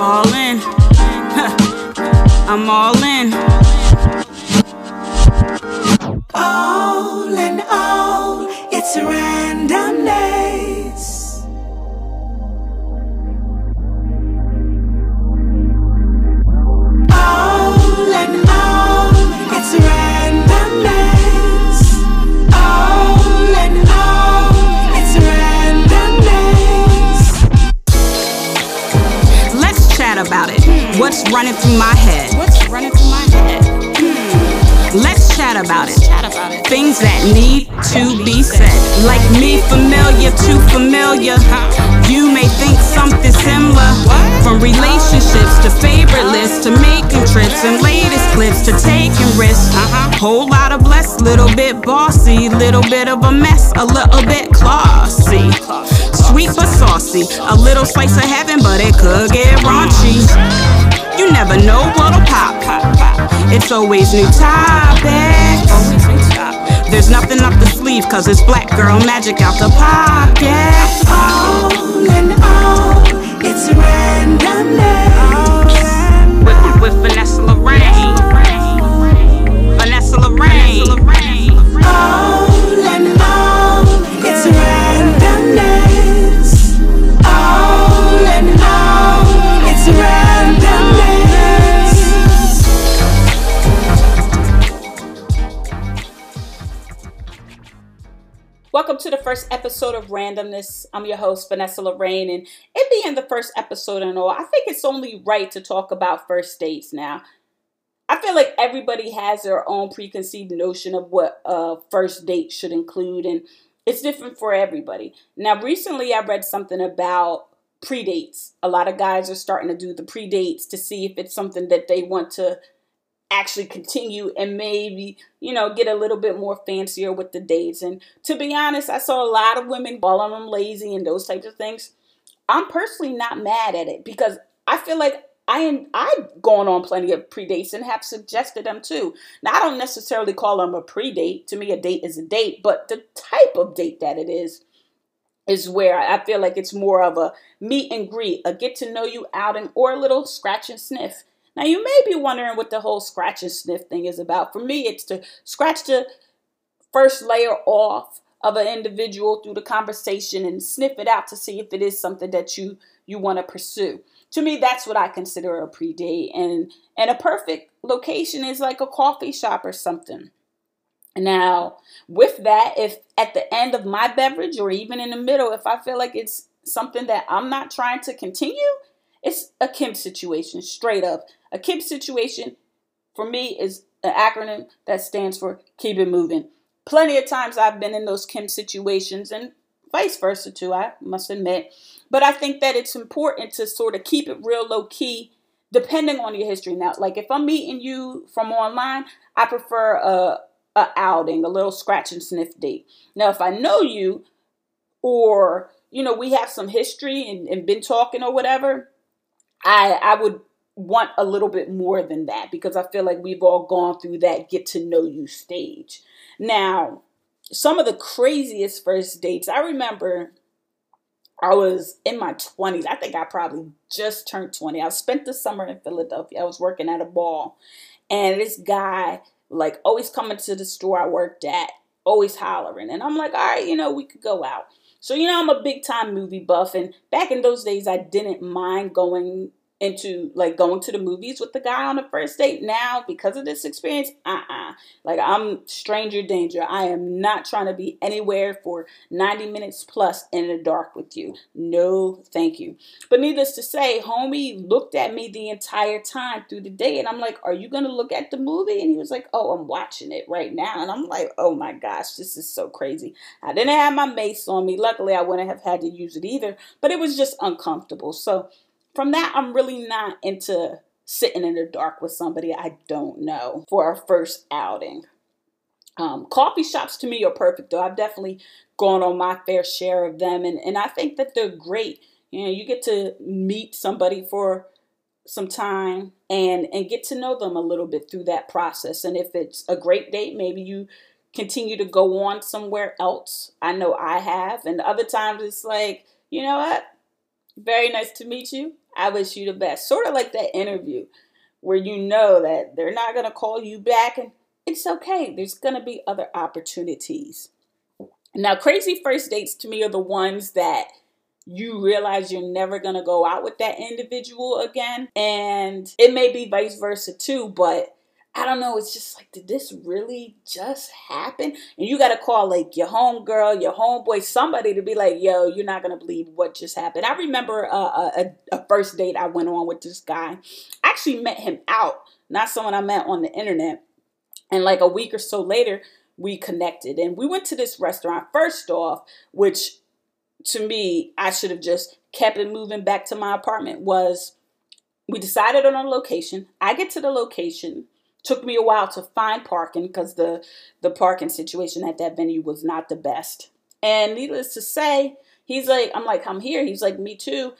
All in. I'm all in. All in all, it's randomness. Running through my head? What's running through my head? Let's chat about it. Chat about it. Things that need to be said. Like me, familiar, too familiar. You may think something similar. From relationships to favorite lists to making trips and latest clips to taking risks. Uh-huh. Whole lot of blessed, little bit bossy, little bit of a mess, a little bit classy. Sweet but saucy, a little slice of heaven, but it could get raunchy. You never know what'll pop. Pop pop. It's always new topics. There's nothing up the sleeve, cause it's black girl magic out the pocket. All in all, it's randomness. With, with Vanessa first episode of Randomness. I'm your host, Vanessa Lorraine, and it being the first episode and all, I think it's only right to talk about first dates now. I feel like everybody has their own preconceived notion of what a first date should include, and it's different for everybody. Now, recently I read something about predates. A lot of guys are starting to do the predates to see if it's something that they want to actually continue and maybe, you know, get a little bit more fancier with the dates. And to be honest, I saw a lot of women calling them lazy and those types of things. I'm personally not mad at it because I feel like I am I've gone on plenty of predates and have suggested them too. Now I don't necessarily call them a predate. To me, a date is a date, but the type of date that it is is where I feel like it's more of a meet and greet, a get to know you outing, or a little scratch and sniff. Now, you may be wondering what the whole scratch and sniff thing is about. For me, it's to scratch the first layer off of an individual through the conversation and sniff it out to see if it is something that you you want to pursue. To me, that's what I consider a pre-date, and and a perfect location is like a coffee shop or something. Now, with that, if at the end of my beverage or even in the middle, if I feel like it's something that I'm not trying to continue, it's a Kim situation, straight up. A Kim situation for me is an acronym that stands for keep it moving. Plenty of times I've been in those Kim situations and vice versa too, I must admit. But I think that it's important to sort of keep it real low key depending on your history. Now, like if I'm meeting you from online, I prefer a, a outing, a little scratch and sniff date. Now, if I know you or you know we have some history and, and been talking or whatever, I I would want a little bit more than that because I feel like we've all gone through that get to know you stage. Now, some of the craziest first dates, I remember I was in my 20s. I think I probably just turned 20. I spent the summer in Philadelphia. I was working at a ball. And this guy, like, always coming to the store I worked at, always hollering. And I'm like, all right, you know, we could go out. So, you know, I'm a big time movie buff. And back in those days, I didn't mind going into like going to the movies with the guy on the first date. Now because of this experience uh-uh. Like i'm stranger danger. I am not trying to be anywhere for 90 minutes plus in the dark with you. No thank you. But needless to say homie looked at me the entire time through the day and i'm like are you gonna look at the movie? And he was like oh i'm watching it right now. And i'm like oh my gosh this is so crazy. I didn't have my mace on me. Luckily i wouldn't have had to use it either. But it was just uncomfortable. So from that, I'm really not into sitting in the dark with somebody I don't know for our first outing. Um, coffee shops to me are perfect though. I've definitely gone on my fair share of them, and, and I think that they're great. You know, you get to meet somebody for some time and and get to know them a little bit through that process. And if it's a great date, maybe you continue to go on somewhere else. I know I have, and other times it's like, you know what? Very nice to meet you. I wish you the best. Sort of like that interview where you know that they're not going to call you back and it's okay. There's going to be other opportunities. Now, crazy first dates to me are the ones that you realize you're never going to go out with that individual again. And it may be vice versa too, but I don't know. It's just like, did this really just happen? And you got to call like your home girl, your homeboy, somebody to be like, yo, you're not going to believe what just happened. I remember a, a, a first date I went on with this guy. I actually met him out, not someone I met on the internet. And like a week or so later, we connected and we went to this restaurant first off, which to me, I should have just kept it moving back to my apartment was we decided on a location. I get to the location. Took me a while to find parking because the the parking situation at that venue was not the best. And needless to say, he's like, I'm like, I'm here. He's like, me too.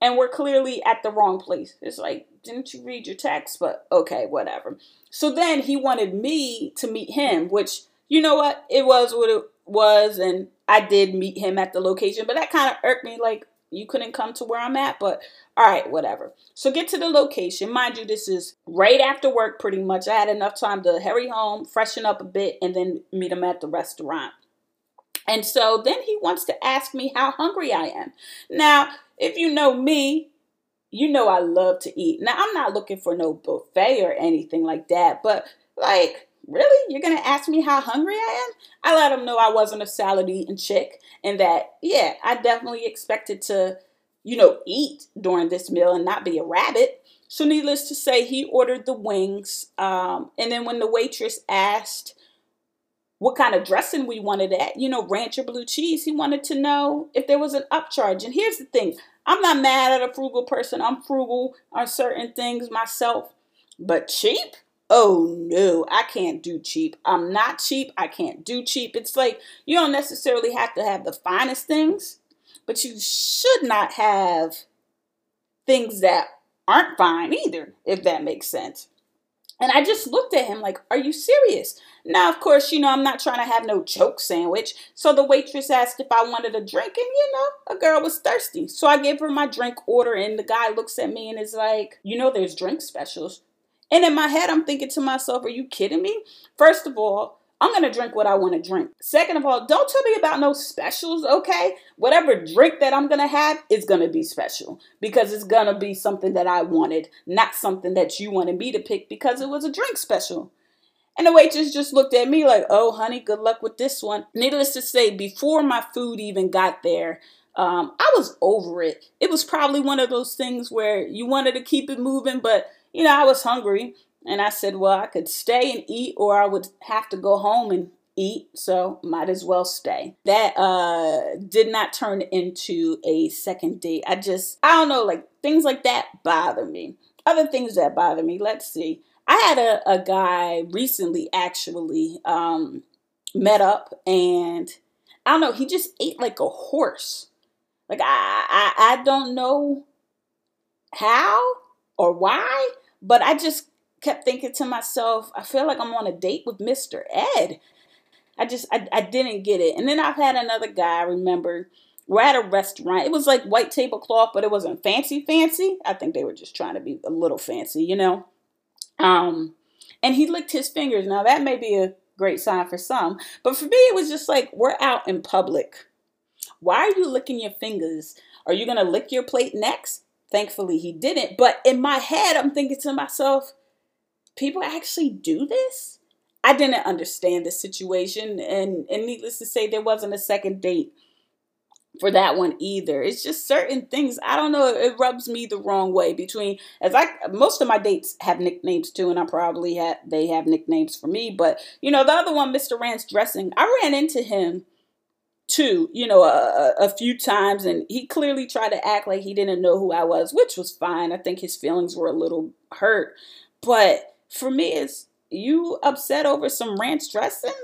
And we're clearly at the wrong place. It's like, didn't you read your text? But okay, whatever. So then he wanted me to meet him, which, you know what? It was what it was. And I did meet him at the location, but that kind of irked me. Like, you couldn't come to where I'm at, but all right, whatever. So get to the location. Mind you, this is right after work pretty much. I had enough time to hurry home, freshen up a bit, and then meet him at the restaurant. And so then he wants to ask me how hungry I am. Now, if you know me, you know I love to eat. Now, I'm not looking for no buffet or anything like that, but like, really? You're going to ask me how hungry I am? I let him know I wasn't a salad eating chick and that, yeah, I definitely expected to, you know, eat during this meal and not be a rabbit. So, needless to say, he ordered the wings. Um, and then when the waitress asked what kind of dressing we wanted at, you know, ranch or blue cheese, he wanted to know if there was an upcharge. And here's the thing I'm not mad at a frugal person, I'm frugal on certain things myself, but cheap? Oh no, I can't do cheap. I'm not cheap. I can't do cheap. It's like you don't necessarily have to have the finest things, but you should not have things that aren't fine either, if that makes sense. And I just looked at him like, Are you serious? Now, of course, you know, I'm not trying to have no choke sandwich. So the waitress asked if I wanted a drink, and you know, a girl was thirsty. So I gave her my drink order, and the guy looks at me and is like, You know, there's drink specials. And in my head, I'm thinking to myself, are you kidding me? First of all, I'm going to drink what I want to drink. Second of all, don't tell me about no specials, okay? Whatever drink that I'm going to have is going to be special because it's going to be something that I wanted, not something that you wanted me to pick because it was a drink special. And the waitress just looked at me like, oh, honey, good luck with this one. Needless to say, before my food even got there, um, I was over it. It was probably one of those things where you wanted to keep it moving, but you know, I was hungry and I said, well, I could stay and eat or I would have to go home and eat, so might as well stay. That uh did not turn into a second date. I just I don't know, like things like that bother me. Other things that bother me, let's see. I had a, a guy recently actually um met up and I don't know, he just ate like a horse. Like I I, I don't know how or why, but I just kept thinking to myself, I feel like I'm on a date with Mr. Ed. I just, I, I didn't get it. And then I've had another guy, I remember, we're at a restaurant. It was like white tablecloth, but it wasn't fancy, fancy. I think they were just trying to be a little fancy, you know? Um, and he licked his fingers. Now, that may be a great sign for some, but for me, it was just like, we're out in public. Why are you licking your fingers? Are you going to lick your plate next? Thankfully, he didn't. But in my head, I'm thinking to myself, people actually do this? I didn't understand the situation. And, and needless to say, there wasn't a second date for that one either. It's just certain things. I don't know. It rubs me the wrong way between as I most of my dates have nicknames too, and I probably had they have nicknames for me. But you know, the other one, Mr. Ranch dressing, I ran into him too, you know, a, a, few times, and he clearly tried to act like he didn't know who I was, which was fine. I think his feelings were a little hurt, but for me, it's you upset over some ranch dressing,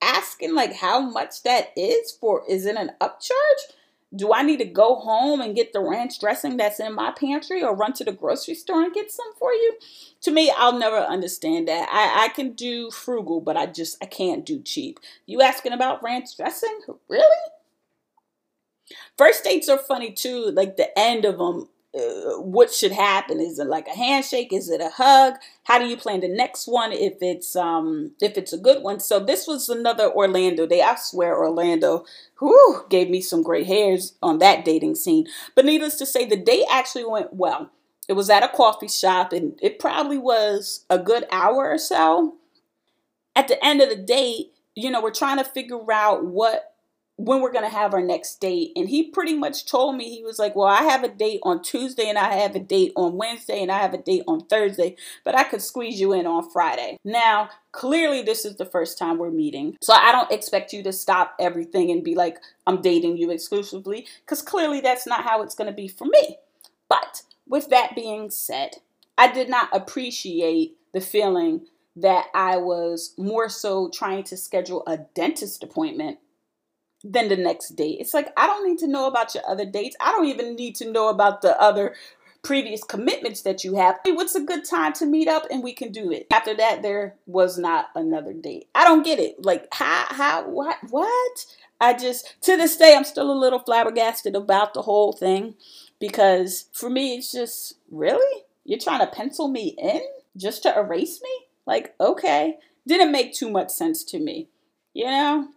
asking like how much that is for. Is it an upcharge? Do I need to go home and get the ranch dressing that's in my pantry or run to the grocery store and get some for you? To me, I'll never understand that. I, I can do frugal, but I just I can't do cheap. You asking about ranch dressing? Really? First dates are funny too. Like the end of them, uh, what should happen? Is it like a handshake? Is it a hug? How do you plan the next one if it's um if it's a good one? So this was another Orlando day. I swear Orlando, who gave me some great hairs on that dating scene. But needless to say, the date actually went well. It was at a coffee shop, and it probably was a good hour or so. At the end of the date, you know, we're trying to figure out what when we're going to have our next date. And he pretty much told me, he was like, Well, I have a date on Tuesday and I have a date on Wednesday and I have a date on Thursday, but I could squeeze you in on Friday. Now, clearly, this is the first time we're meeting. So I don't expect you to stop everything and be like, I'm dating you exclusively, because clearly that's not how it's going to be for me. But with that being said, I did not appreciate the feeling that I was more so trying to schedule a dentist appointment than the next date. It's like I don't need to know about your other dates. I don't even need to know about the other previous commitments that you have. What's a good time to meet up and we can do it. After that there was not another date. I don't get it. Like how how what what? I just to this day I'm still a little flabbergasted about the whole thing because for me it's just really you're trying to pencil me in just to erase me? Like okay, didn't make too much sense to me. You know?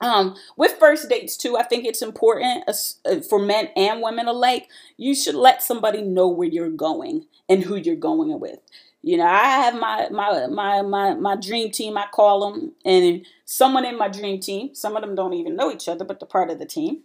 Um, with first dates too, I think it's important uh, for men and women alike. You should let somebody know where you're going and who you're going with. You know, I have my my my my my dream team. I call them, and someone in my dream team. Some of them don't even know each other, but they're part of the team.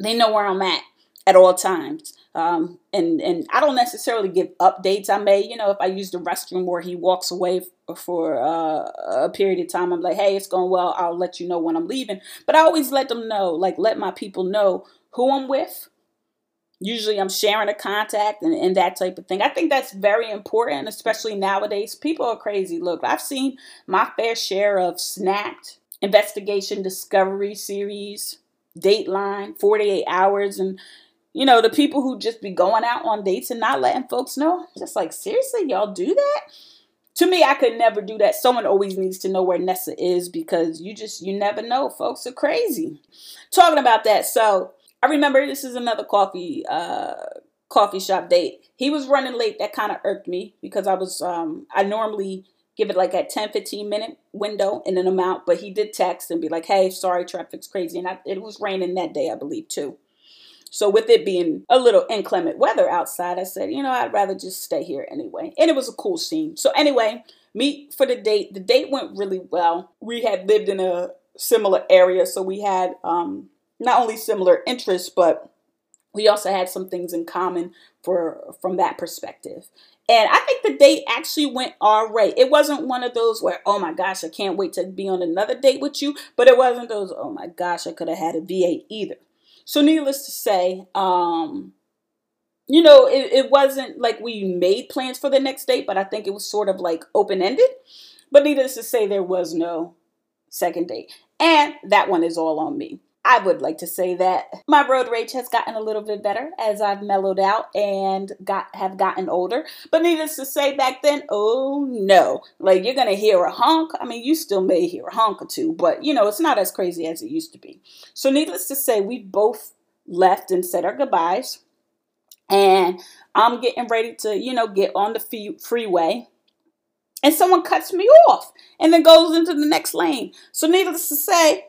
They know where I'm at at all times. Um, and and I don't necessarily give updates. I may, you know, if I use the restroom or he walks away for uh, a period of time, I'm like, hey, it's going well. I'll let you know when I'm leaving. But I always let them know, like, let my people know who I'm with. Usually, I'm sharing a contact and, and that type of thing. I think that's very important, especially nowadays. People are crazy. Look, I've seen my fair share of snapped investigation discovery series, Dateline, 48 hours, and you know, the people who just be going out on dates and not letting folks know. Just like, seriously, y'all do that? To me, I could never do that. Someone always needs to know where Nessa is because you just, you never know. Folks are crazy. Talking about that. So I remember this is another coffee, uh, coffee shop date. He was running late. That kind of irked me because I was, um, I normally give it like a 10, 15 minute window in an amount, but he did text and be like, hey, sorry, traffic's crazy. And I, it was raining that day, I believe, too. So with it being a little inclement weather outside, I said, you know, I'd rather just stay here anyway. And it was a cool scene. So anyway, meet for the date. The date went really well. We had lived in a similar area, so we had um, not only similar interests, but we also had some things in common for from that perspective. And I think the date actually went all right. It wasn't one of those where, oh my gosh, I can't wait to be on another date with you. But it wasn't those, oh my gosh, I could have had a VA either. So, needless to say, um, you know, it, it wasn't like we made plans for the next date, but I think it was sort of like open ended. But needless to say, there was no second date. And that one is all on me. I would like to say that my road rage has gotten a little bit better as I've mellowed out and got have gotten older. But needless to say, back then, oh no, like you're gonna hear a honk. I mean, you still may hear a honk or two, but you know it's not as crazy as it used to be. So needless to say, we both left and said our goodbyes, and I'm getting ready to you know get on the freeway. And someone cuts me off and then goes into the next lane. So, needless to say,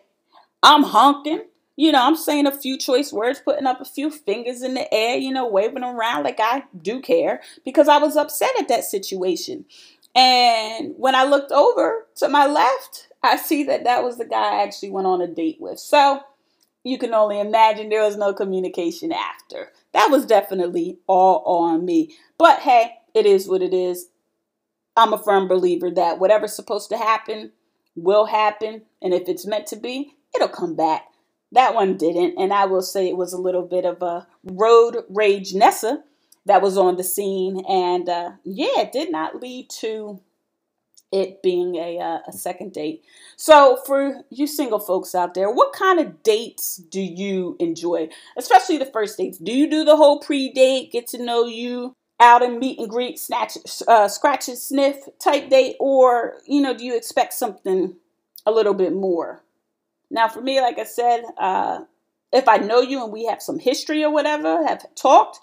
I'm honking. You know, I'm saying a few choice words, putting up a few fingers in the air, you know, waving around like I do care because I was upset at that situation. And when I looked over to my left, I see that that was the guy I actually went on a date with. So you can only imagine there was no communication after. That was definitely all on me. But hey, it is what it is. I'm a firm believer that whatever's supposed to happen will happen. And if it's meant to be, it'll come back. That one didn't, and I will say it was a little bit of a road rage Nessa that was on the scene, and uh, yeah, it did not lead to it being a, uh, a second date. So, for you single folks out there, what kind of dates do you enjoy? Especially the first dates. Do you do the whole pre date, get to know you, out and meet and greet, snatch, uh, scratch and sniff type date, or you know, do you expect something a little bit more? Now, for me, like I said, uh, if I know you and we have some history or whatever, have talked,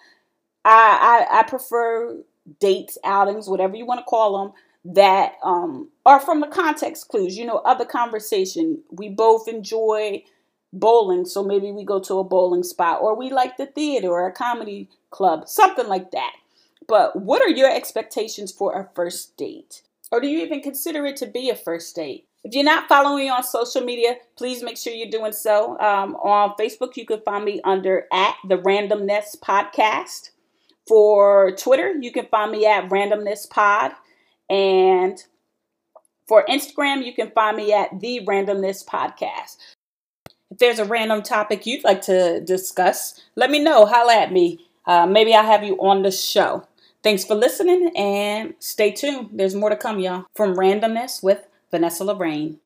I I, I prefer dates, outings, whatever you want to call them, that um, are from the context clues. You know, other conversation. We both enjoy bowling, so maybe we go to a bowling spot, or we like the theater or a comedy club, something like that. But what are your expectations for a first date? Or do you even consider it to be a first date? If you're not following me on social media, please make sure you're doing so. Um, on Facebook, you can find me under at the Randomness Podcast. For Twitter, you can find me at Randomness Pod. And for Instagram, you can find me at the Randomness Podcast. If there's a random topic you'd like to discuss, let me know. Holla at me. Uh, maybe I'll have you on the show. Thanks for listening and stay tuned. There's more to come, y'all. From Randomness with Vanessa Lorraine.